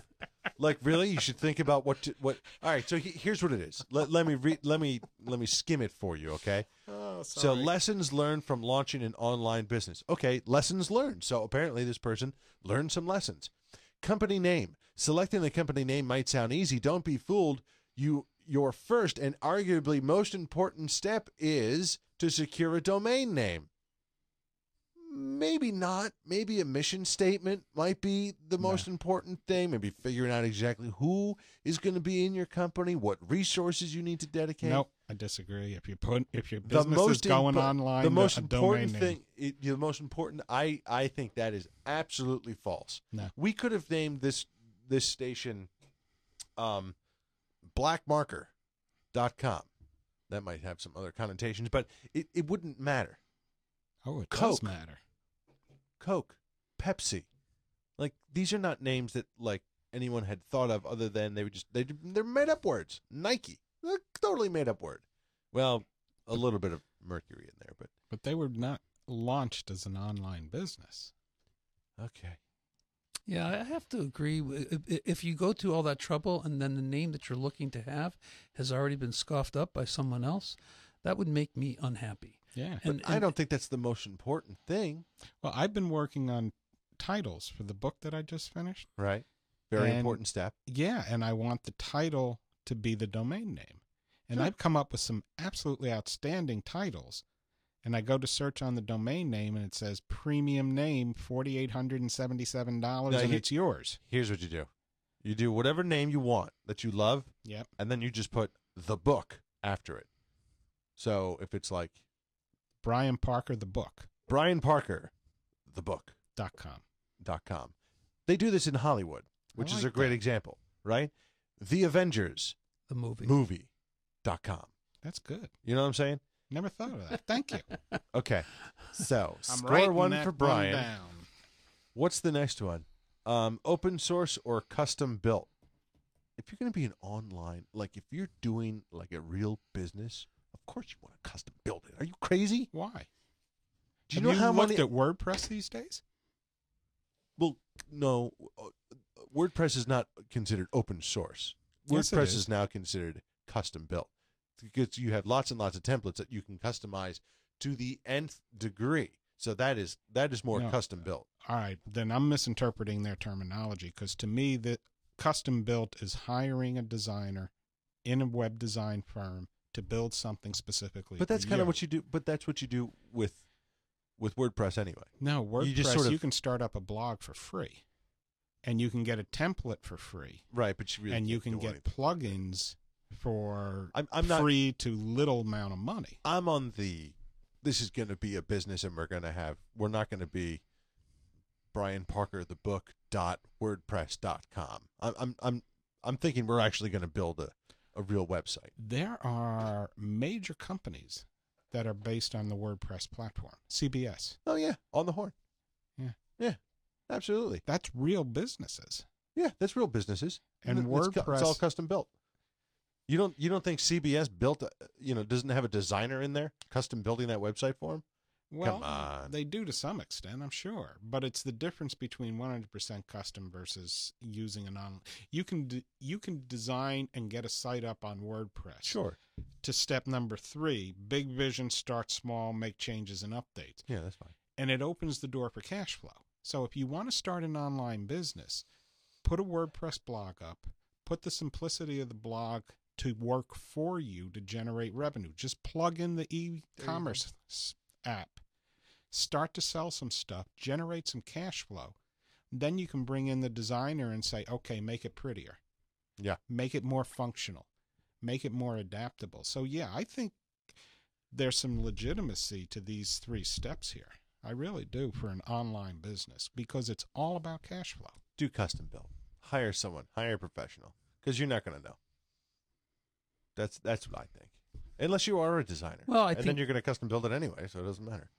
[SPEAKER 4] Like, really, you should think about what to, what. All right, so he, here's what it is. Let, let me read. Let me let me skim it for you. Okay.
[SPEAKER 5] Uh, Oh,
[SPEAKER 4] So lessons learned from launching an online business. Okay, lessons learned. So apparently this person learned some lessons. Company name. Selecting the company name might sound easy. Don't be fooled. You your first and arguably most important step is to secure a domain name. Maybe not. Maybe a mission statement might be the most important thing. Maybe figuring out exactly who is going to be in your company, what resources you need to dedicate
[SPEAKER 5] Nope, I disagree. If you put if your
[SPEAKER 4] the
[SPEAKER 5] business is
[SPEAKER 4] most
[SPEAKER 5] going
[SPEAKER 4] impo-
[SPEAKER 5] online,
[SPEAKER 4] the most important thing it, the most important i i think that is absolutely false
[SPEAKER 5] No.
[SPEAKER 4] we could have named this this station um, blackmarker.com. That might have some other connotations, but it, it wouldn't matter.
[SPEAKER 5] Oh, it
[SPEAKER 4] Coke.
[SPEAKER 5] does matter.
[SPEAKER 4] Coke, Pepsi, like these are not names that like anyone had thought of other than they were just they they're made up words. Nike, they're totally made up word. Well, a little bit of mercury in there, but
[SPEAKER 5] But they were not launched as an online business.
[SPEAKER 4] okay.
[SPEAKER 1] Yeah, I have to agree. w- i- i- If you go to all that trouble and then the name that you're looking to have has already been scoffed up by someone else, that would make me unhappy.
[SPEAKER 5] Yeah.
[SPEAKER 1] And,
[SPEAKER 4] I
[SPEAKER 1] and-
[SPEAKER 4] don't think that's the most important thing,
[SPEAKER 5] Well, I've been working on titles for the book that I just finished.
[SPEAKER 4] right? Very
[SPEAKER 5] And-
[SPEAKER 4] important step.
[SPEAKER 5] Yeah, and I want the title to be the domain name. And
[SPEAKER 4] Sure.
[SPEAKER 5] I've come up with some absolutely outstanding titles. And I go to search on the domain name and it says premium name, $4,877,
[SPEAKER 4] Now,
[SPEAKER 5] and
[SPEAKER 4] he-
[SPEAKER 5] it's yours.
[SPEAKER 4] Here's what you do: you do whatever name you want that you love,
[SPEAKER 5] Yep.
[SPEAKER 4] and then you just put the book after it. So if it's like
[SPEAKER 5] Brian Parker, the book,
[SPEAKER 4] Brian Parker, the book.
[SPEAKER 5] dot com.
[SPEAKER 4] dot com. They do this in Hollywood, which
[SPEAKER 5] I
[SPEAKER 4] is a great
[SPEAKER 5] that.
[SPEAKER 4] example, right? The Avengers
[SPEAKER 1] the movie.
[SPEAKER 4] movie dot com.
[SPEAKER 5] That's good.
[SPEAKER 4] You know what I'm saying?
[SPEAKER 5] Never thought of that. Thank you.
[SPEAKER 4] Okay. So
[SPEAKER 5] I'm
[SPEAKER 4] score one for Brian.
[SPEAKER 5] down.
[SPEAKER 4] What's the next one? Um, open source or custom built? If you're going to be an online, like if you're doing like a real business, of course you want to custom build it. Are you crazy?
[SPEAKER 5] Why?
[SPEAKER 4] Do you
[SPEAKER 5] Have
[SPEAKER 4] know how
[SPEAKER 5] looked
[SPEAKER 4] many?
[SPEAKER 5] at WordPress these days?
[SPEAKER 4] well, no. WordPress is not considered open source.
[SPEAKER 5] Yes,
[SPEAKER 4] WordPress
[SPEAKER 5] is.
[SPEAKER 4] is now considered custom built because you have lots and lots of templates that you can customize to the nth degree. So that is that is more
[SPEAKER 5] No.
[SPEAKER 4] custom built.
[SPEAKER 5] All right, then I'm misinterpreting their terminology because to me, the custom built is hiring a designer in a web design firm to build something specifically.
[SPEAKER 4] But that's kind of what you do. But that's what you do with with WordPress anyway.
[SPEAKER 5] No, WordPress.
[SPEAKER 4] You, just sort of- you
[SPEAKER 5] can start up a blog for free, and you can get a template for free,
[SPEAKER 4] Right, but you really
[SPEAKER 5] and you can get plugins for
[SPEAKER 4] I'm I'm not
[SPEAKER 5] free to little amount of money.
[SPEAKER 4] I'm on the this is going to be a business and we're going to have we're not going to be Brian Parker the book dot wordpress dot com. I'm I'm I'm I'm thinking we're actually going to build a a real website.
[SPEAKER 5] There are major companies that are based on the WordPress platform. CBS.
[SPEAKER 4] Oh yeah, on the horn.
[SPEAKER 5] Yeah.
[SPEAKER 4] Yeah. Absolutely.
[SPEAKER 5] That's real businesses.
[SPEAKER 4] Yeah, that's real businesses.
[SPEAKER 5] And
[SPEAKER 4] It's cu- it's, all custom built. You don't you don't think CBS built a, you know doesn't have a designer in there custom building that website for them?
[SPEAKER 5] Well, they do to some extent, I'm sure, but it's the difference between 100% custom versus using an on. You can d- you can design and get a site up on WordPress.
[SPEAKER 4] Sure.
[SPEAKER 5] To step number three, big vision, start small, make changes and updates,
[SPEAKER 4] Yeah, that's fine.
[SPEAKER 5] and it opens the door for cash flow. So if you want to start an online business, put a WordPress blog up, put the simplicity of the blog to work for you to generate revenue. Just plug in the e-commerce app, start to sell some stuff, generate some cash flow. Then you can bring in the designer and say, okay, make it prettier,
[SPEAKER 4] Yeah.
[SPEAKER 5] make it more functional, make it more adaptable. So, yeah, I think there's some legitimacy to these three steps here. I really do for an online business because it's all about cash flow.
[SPEAKER 4] do custom build. Hire someone, hire a professional, because you're not going to know. That's that's what I think. Unless you are a designer.
[SPEAKER 1] Well, I
[SPEAKER 4] and then
[SPEAKER 1] think-
[SPEAKER 4] you're going to custom build it anyway, so it doesn't matter.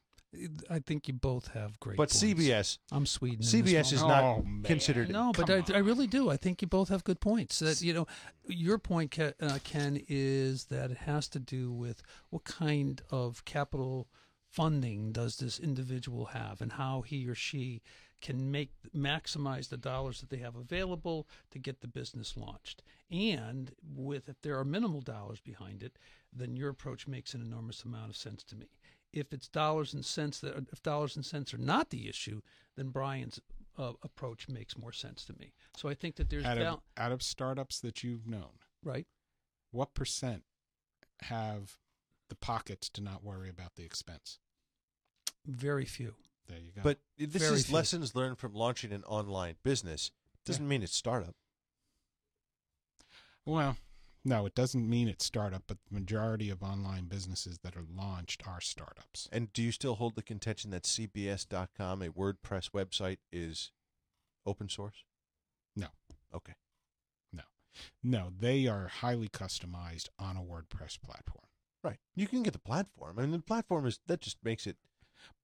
[SPEAKER 1] I think you both have great.
[SPEAKER 4] but
[SPEAKER 1] points.
[SPEAKER 4] CBS,
[SPEAKER 1] I'm Sweden.
[SPEAKER 4] CBS is not
[SPEAKER 5] Oh,
[SPEAKER 4] considered.
[SPEAKER 1] No, but I, I really do. I think you both have good points. That you know, your point, Ke- uh, Ken, is that it has to do with what kind of capital funding does this individual have, and how he or she can make maximize the dollars that they have available to get the business launched. And with if there are minimal dollars behind it, then your approach makes an enormous amount of sense to me. If it's dollars and cents that if dollars and cents are not the issue, then Brian's uh, approach makes more sense to me. So I think that there's
[SPEAKER 5] Out of,
[SPEAKER 1] val-
[SPEAKER 5] out of startups that you've known,
[SPEAKER 1] right.
[SPEAKER 5] what percent have the pockets to not worry about the expense?
[SPEAKER 1] Very few.
[SPEAKER 5] There you go.
[SPEAKER 4] But this
[SPEAKER 1] Very
[SPEAKER 4] is
[SPEAKER 1] few.
[SPEAKER 4] lessons learned from launching an online business. Doesn't mean it's startup.
[SPEAKER 5] well, no, it doesn't mean it's startup, but the majority of online businesses that are launched are startups.
[SPEAKER 4] And do you still hold the contention that CBS.com, a WordPress website, is open source?
[SPEAKER 5] No.
[SPEAKER 4] Okay.
[SPEAKER 5] No. No, they are highly customized on a WordPress platform.
[SPEAKER 4] Right. You can get the platform. I mean, the platform is that just makes it.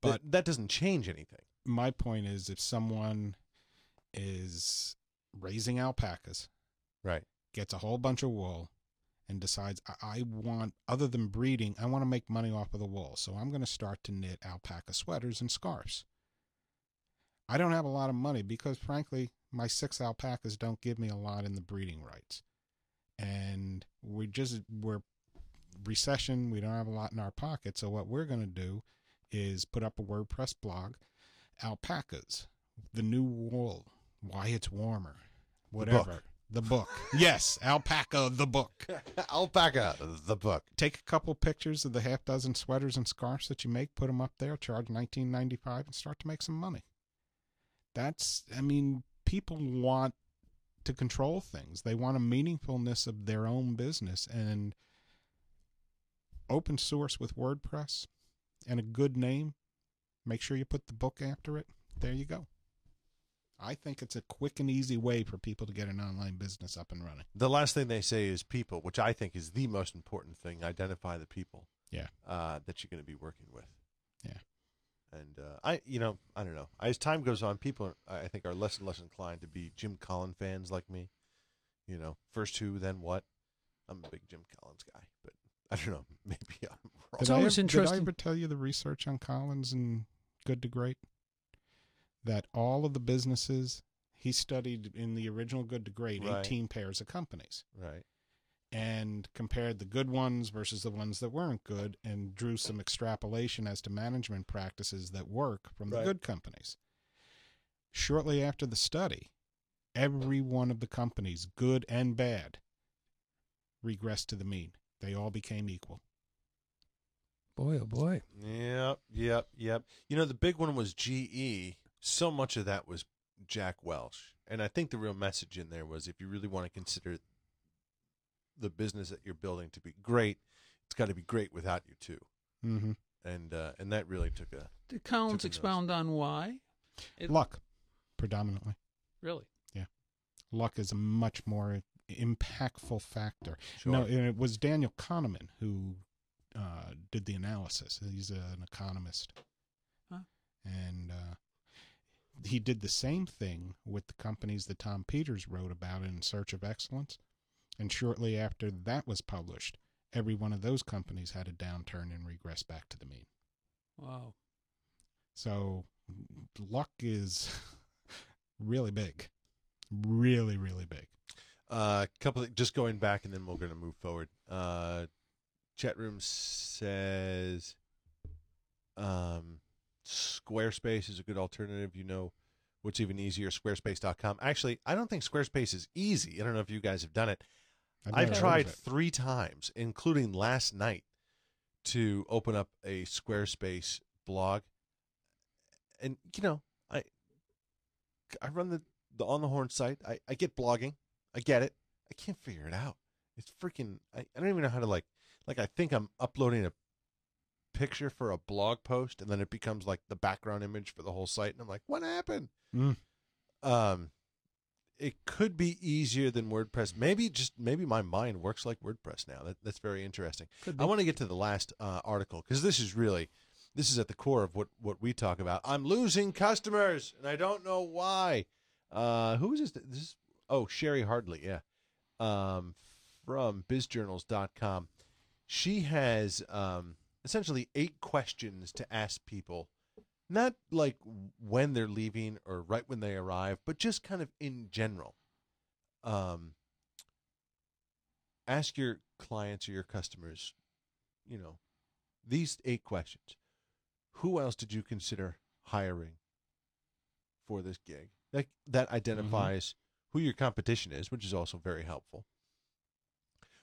[SPEAKER 5] But-
[SPEAKER 4] that doesn't change anything.
[SPEAKER 5] My point is if someone is raising alpacas,
[SPEAKER 4] Right.
[SPEAKER 5] gets a whole bunch of wool, and decides, I, I want, other than breeding, I want to make money off of the wool. So I'm going to start to knit alpaca sweaters and scarves. I don't have a lot of money because, frankly, my six alpacas don't give me a lot in the breeding rights. And we just, we're recession, we don't have a lot in our pocket. So what we're going to do is put up a WordPress blog, alpacas, the new wool, why it's warmer, whatever. The book. yes, alpaca, the book.
[SPEAKER 4] Alpaca, the book.
[SPEAKER 5] Take a couple pictures of the half dozen sweaters and scarves that you make, put them up there, charge nineteen ninety five, and start to make some money. That's, I mean, people want to control things. They want a meaningfulness of their own business, and open source with WordPress and a good name. Make sure you put the book after it. There you go. I think it's a quick and easy way for people to get an online business up and running.
[SPEAKER 4] The last thing they say is people, which I think is the most important thing. Identify the people.
[SPEAKER 5] Yeah.
[SPEAKER 4] Uh, that you're going to be working with.
[SPEAKER 5] Yeah.
[SPEAKER 4] And uh, I, you know, I don't know. As time goes on, people, are, I think, are less and less inclined to be Jim Collins fans like me. You know, first who, then what. I'm a big Jim Collins guy, I don't know. Maybe I'm wrong.
[SPEAKER 1] It's
[SPEAKER 5] Did I
[SPEAKER 1] always
[SPEAKER 5] ever- Did I ever tell you the research on Collins and Good to Great? That all of the businesses he studied in the original Good to Great,
[SPEAKER 4] Right.
[SPEAKER 5] 18 pairs of companies,
[SPEAKER 4] Right.
[SPEAKER 5] and compared the good ones versus the ones that weren't good, and drew some extrapolation as to management practices that work from the
[SPEAKER 4] Right.
[SPEAKER 5] good companies. Shortly after the study, every one of the companies, good and bad, regressed to the mean. They all became equal.
[SPEAKER 1] Boy, oh boy.
[SPEAKER 4] Yep, yep, yep. You know, the big one was GE. So much of that was Jack Welch. And I think the real message in there was if you really want to consider the business that you're building to be great, it's got to be great without you too.
[SPEAKER 5] Mm-hmm.
[SPEAKER 4] And uh, and that really took a
[SPEAKER 1] Did Collins
[SPEAKER 4] a notice.
[SPEAKER 1] expound on why? It-
[SPEAKER 5] Luck, predominantly.
[SPEAKER 1] Really? Yeah.
[SPEAKER 5] Luck is a much more impactful factor.
[SPEAKER 4] Sure.
[SPEAKER 5] No, and it was Daniel Kahneman who uh, did the analysis. He's an economist,
[SPEAKER 1] Huh.
[SPEAKER 5] and uh, he did the same thing with the companies that Tom Peters wrote about in Search of Excellence. And shortly after that was published, every one of those companies had a downturn and regressed back to the mean.
[SPEAKER 1] Wow.
[SPEAKER 5] So luck is really big, really, really big.
[SPEAKER 4] A uh, couple of, just going back and then we're going to move forward. Uh, chat room says um, Squarespace is a good alternative. You know what's even easier? Squarespace.com. Actually, I don't think Squarespace is easy. I don't know if you guys have done it.
[SPEAKER 5] I've
[SPEAKER 4] I've tried three times, including last night, to open up a Squarespace blog. And you know, I I run the the on the horn site. I, I get blogging. I get it. I can't figure it out. It's freaking I, I don't even know how to like like I think I'm uploading a picture for a blog post and then it becomes like the background image for the whole site and I'm like, what happened?
[SPEAKER 5] Mm.
[SPEAKER 4] Um it could be easier than WordPress. Maybe just maybe my mind works like WordPress now. That, that's very interesting. I want to get to the last uh, article because this is really this is at the core of what what we talk about. I'm losing customers and I don't know why. Uh, who is this? This is oh Sherry Hardley, yeah, um, from BizJournals.com. She has um, essentially eight questions to ask people, not like when they're leaving or right when they arrive, but just kind of in general. Um, ask your clients or your customers, you know, these eight questions. Who else did you consider hiring for this gig? That that identifies who your competition is, which is also very helpful.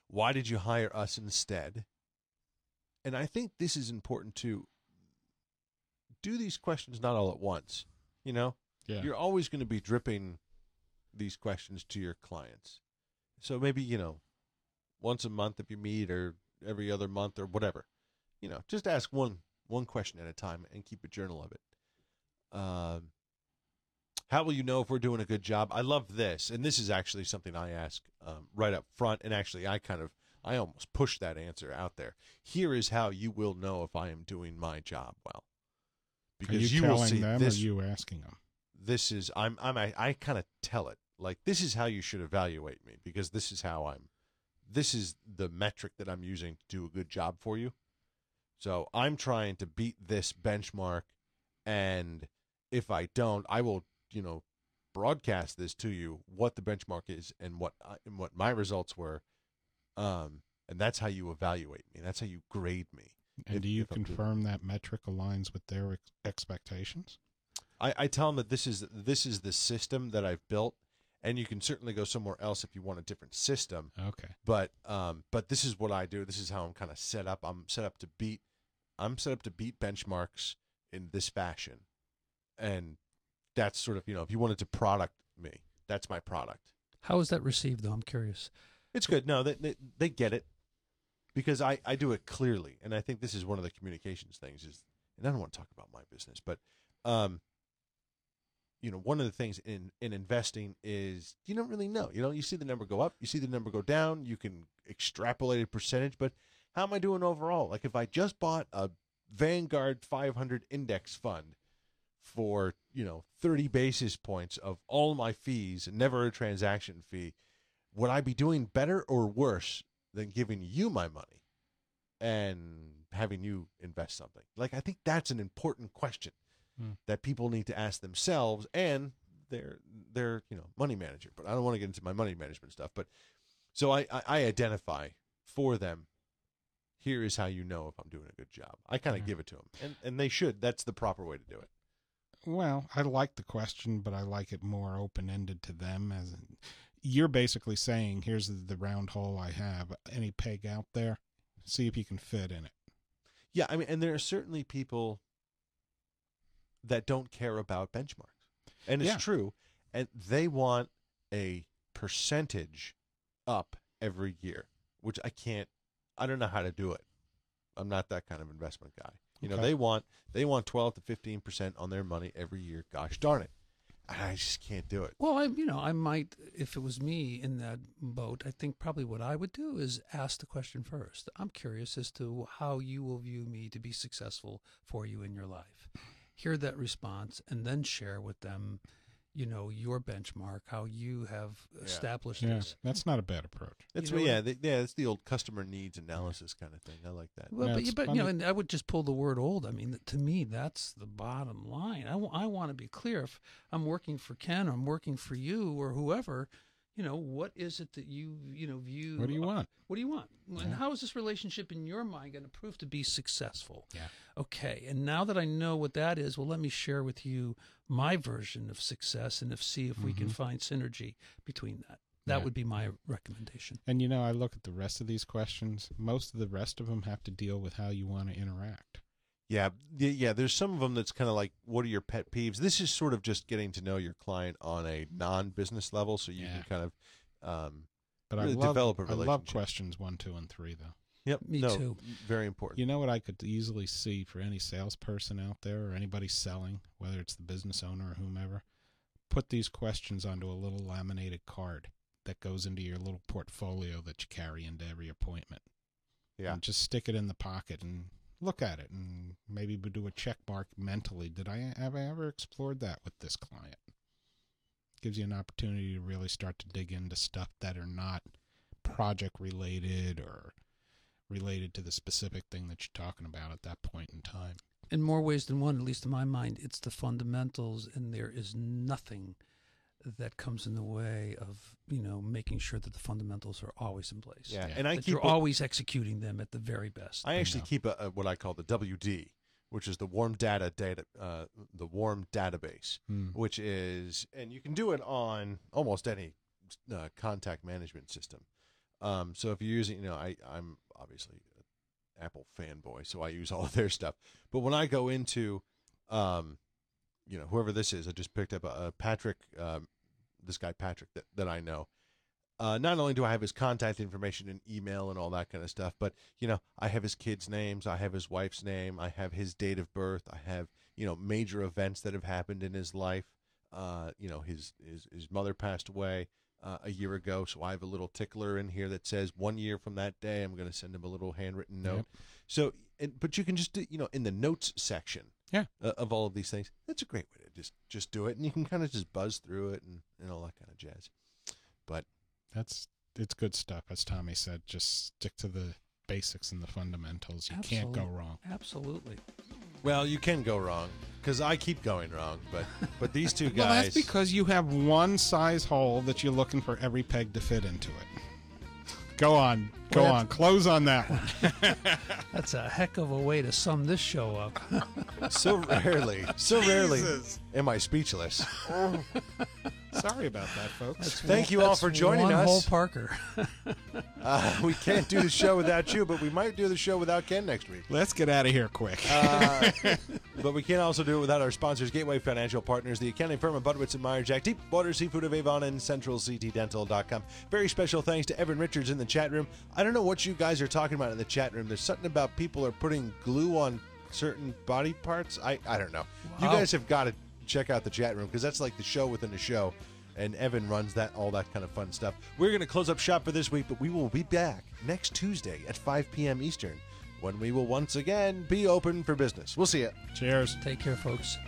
[SPEAKER 4] Why did you hire us instead? And I think this is important to Do these questions not all at once. You know,
[SPEAKER 5] Yeah.
[SPEAKER 4] you're always going to be dripping these questions to your clients. So maybe, you know, once a month if you meet or every other month or whatever. You know, just ask one one question at a time and keep a journal of it. Um, how will you know if we're doing a good job? I love this, and this is actually something I ask um, right up front, and actually I kind of I almost push that answer out there. Here is how you will know if I am doing my job well,
[SPEAKER 5] Are you,
[SPEAKER 4] will
[SPEAKER 5] telling
[SPEAKER 4] see
[SPEAKER 5] them
[SPEAKER 4] this.
[SPEAKER 5] or you asking them?
[SPEAKER 4] this is I'm I'm I, I kind of tell it like this is how you should evaluate me because this is how I'm this is the metric that I'm using to do a good job for you. So I'm trying to beat this benchmark and if I don't, I will, you know, broadcast this to you what the benchmark is and what I, and what my results were. Um and that's how you evaluate me. That's how you grade me.
[SPEAKER 5] And
[SPEAKER 4] If-
[SPEAKER 5] do you
[SPEAKER 4] if I'm doing-
[SPEAKER 5] confirm that metric aligns with their ex- expectations?
[SPEAKER 4] I, I tell them that this is this is the system that I've built, and you can certainly go somewhere else if you want a different system.
[SPEAKER 5] Okay.
[SPEAKER 4] But um, but this is what I do. This is how I'm kind of set up. I'm set up to beat. I'm set up to beat benchmarks in this fashion, and that's sort of you know if you wanted to product me, that's my product.
[SPEAKER 1] How is that received, though? I'm curious.
[SPEAKER 4] It's good. No, they they, they get it because I I do it clearly, and I think this is one of the communications things is, and I don't want to talk about my business, but um, you know, one of the things in in investing is you don't really know. You know, you see the number go up, you see the number go down, you can extrapolate a percentage, but how am I doing overall? Like if I just bought a Vanguard 500 index fund for, you know, 30 basis points of all my fees and never a transaction fee, would I be doing better or worse than giving you my money and having you invest something? Like I think that's an important question
[SPEAKER 5] Hmm.
[SPEAKER 4] that people need to ask themselves and their their you know money manager. But I don't want to get into my money management stuff. But so I I, I identify for them. Here is how you know if I'm doing a good job. I kind of
[SPEAKER 5] Yeah.
[SPEAKER 4] give it to them, and and they should. That's the proper way to do it.
[SPEAKER 5] Well, I like the question, but I like it more open ended to them. As in, you're basically saying, "Here's the, the round hole I have. Any peg out there? See if you can fit in it."
[SPEAKER 4] Yeah, I mean, and there are certainly people that don't care about benchmarks, and it's
[SPEAKER 5] Yeah.
[SPEAKER 4] true, and they want a percentage up every year, which I can't. I don't know how to do it. I'm not that kind of investment guy. You know,
[SPEAKER 5] Okay.
[SPEAKER 4] they want they want 12 to 15 percent on their money every year. Gosh darn it, and I just can't do it.
[SPEAKER 1] Well, I, you know, I might, if it was me in that boat, I think probably what I would do is ask the question first. I'm curious as to how you will view me to be successful for you in your life. Hear that response and then share with them, you know, your benchmark, how you have established
[SPEAKER 5] Yeah,
[SPEAKER 1] this.
[SPEAKER 5] that's not a bad approach.
[SPEAKER 4] That's
[SPEAKER 1] You know
[SPEAKER 4] yeah, the, yeah. It's the old customer needs analysis kind of thing. I like that.
[SPEAKER 1] Well,
[SPEAKER 5] Yeah,
[SPEAKER 1] but,
[SPEAKER 5] it's
[SPEAKER 1] but you know, and I would just pull the word old. I mean, to me, that's the bottom line. I, want to be clear. If I'm working for Ken or I'm working for you or whoever, you know, what is it that you, you know, view?
[SPEAKER 5] What do you want?
[SPEAKER 1] What do you want? And how is this relationship in your mind going to prove to be successful?
[SPEAKER 5] Yeah.
[SPEAKER 1] Okay. And now that I know what that is, well, let me share with you my version of success and if see if we can
[SPEAKER 5] Mhm.
[SPEAKER 1] find synergy between that. That
[SPEAKER 5] Yeah.
[SPEAKER 1] would be my recommendation.
[SPEAKER 5] And you know, I look at the rest of these questions. Most of the rest of them have to deal with how you want to interact.
[SPEAKER 4] Yeah, yeah. There's some of them that's kind of like, what are your pet peeves? This is sort of just getting to know your client on a non-business level, so you
[SPEAKER 5] Yeah.
[SPEAKER 4] can kind of, um,
[SPEAKER 5] But
[SPEAKER 4] Really
[SPEAKER 5] I love
[SPEAKER 4] develop a
[SPEAKER 5] I love questions one, two, and three, though.
[SPEAKER 4] yep,
[SPEAKER 1] Me
[SPEAKER 4] no,
[SPEAKER 1] too.
[SPEAKER 4] very important.
[SPEAKER 5] You know what I could easily see for any salesperson out there or anybody selling, whether it's the business owner or whomever, put these questions onto a little laminated card that goes into your little portfolio that you carry into every appointment.
[SPEAKER 4] Yeah.
[SPEAKER 5] And just stick it in the pocket and look at it and maybe do a check mark mentally. Did I have I ever explored that with this client? Gives you an opportunity to really start to dig into stuff that are not project related or related to the specific thing that you're talking about at that point in time.
[SPEAKER 1] in more ways than one, at least in my mind, it's the fundamentals, and there is nothing that comes in the way of you know making sure that the fundamentals are always in place.
[SPEAKER 4] yeah.
[SPEAKER 5] Yeah.
[SPEAKER 4] and I
[SPEAKER 1] that
[SPEAKER 4] keep
[SPEAKER 1] you're
[SPEAKER 4] a-
[SPEAKER 1] always executing them at the very best.
[SPEAKER 4] I actually
[SPEAKER 5] know.
[SPEAKER 4] keep a, a what I call the WD, which is the warm data data, uh, the warm database,
[SPEAKER 5] Hmm.
[SPEAKER 4] which is, and you can do it on almost any uh, contact management system. Um, so if you're using, you know, I I'm obviously an Apple fanboy, so I use all of their stuff. But when I go into, um, you know, whoever this is, I just picked up a, a Patrick, um, this guy Patrick that, that I know. Uh, not only do I have his contact information and email and all that kind of stuff, but you know, I have his kids' names, I have his wife's name, I have his date of birth, I have you know major events that have happened in his life. Uh, you know, his his his mother passed away uh, a year ago, so I have a little tickler in here that says one year from that day. I'm going to send him a little handwritten note.
[SPEAKER 5] Yep.
[SPEAKER 4] So, and, but you can just you know in the notes section,
[SPEAKER 5] Yeah.
[SPEAKER 4] uh, of all of these things. That's a great way to just just do it, and you can kind of just buzz through it and and all that kind of jazz. But
[SPEAKER 5] That's it's good stuff, as Tommy said. Just stick to the basics and the fundamentals. You can't go wrong.
[SPEAKER 1] Absolutely.
[SPEAKER 4] well, you can go wrong because I keep going wrong, but but these two guys.
[SPEAKER 5] Well, that's because you have one size hole that you're looking for every peg to fit into it. Go on, go
[SPEAKER 1] Well,
[SPEAKER 5] on, close on that one.
[SPEAKER 1] That's a heck of a way to sum this show up.
[SPEAKER 4] so rarely, so rarely
[SPEAKER 5] Jesus.
[SPEAKER 4] am I speechless.
[SPEAKER 5] Sorry about that, folks.
[SPEAKER 4] Thank you all for joining
[SPEAKER 1] one
[SPEAKER 4] us.
[SPEAKER 1] Whole Parker.
[SPEAKER 4] Uh, we can't do the show without you, but we might do the show without Ken next week.
[SPEAKER 5] Let's get out of here quick.
[SPEAKER 4] Uh, but we can't also do it without our sponsors, Gateway Financial Partners, the accounting firm of Budwitz and Meyer Jack, Deepwater Seafood of Avon, and CentralCTDental.com. Very special thanks to Evan Richards in the chat room. I don't know what you guys are talking about in the chat room. There's something about people are putting glue on certain body parts. I, I don't know. You guys have got to check out the chat room because that's like the show within a show. And Evan runs that all that kind of fun stuff. We're going to close up shop for this week, but we will be back next Tuesday at 5 p.m. Eastern when we will once again be open for business. We'll see you.
[SPEAKER 5] Cheers.
[SPEAKER 1] Take care, folks.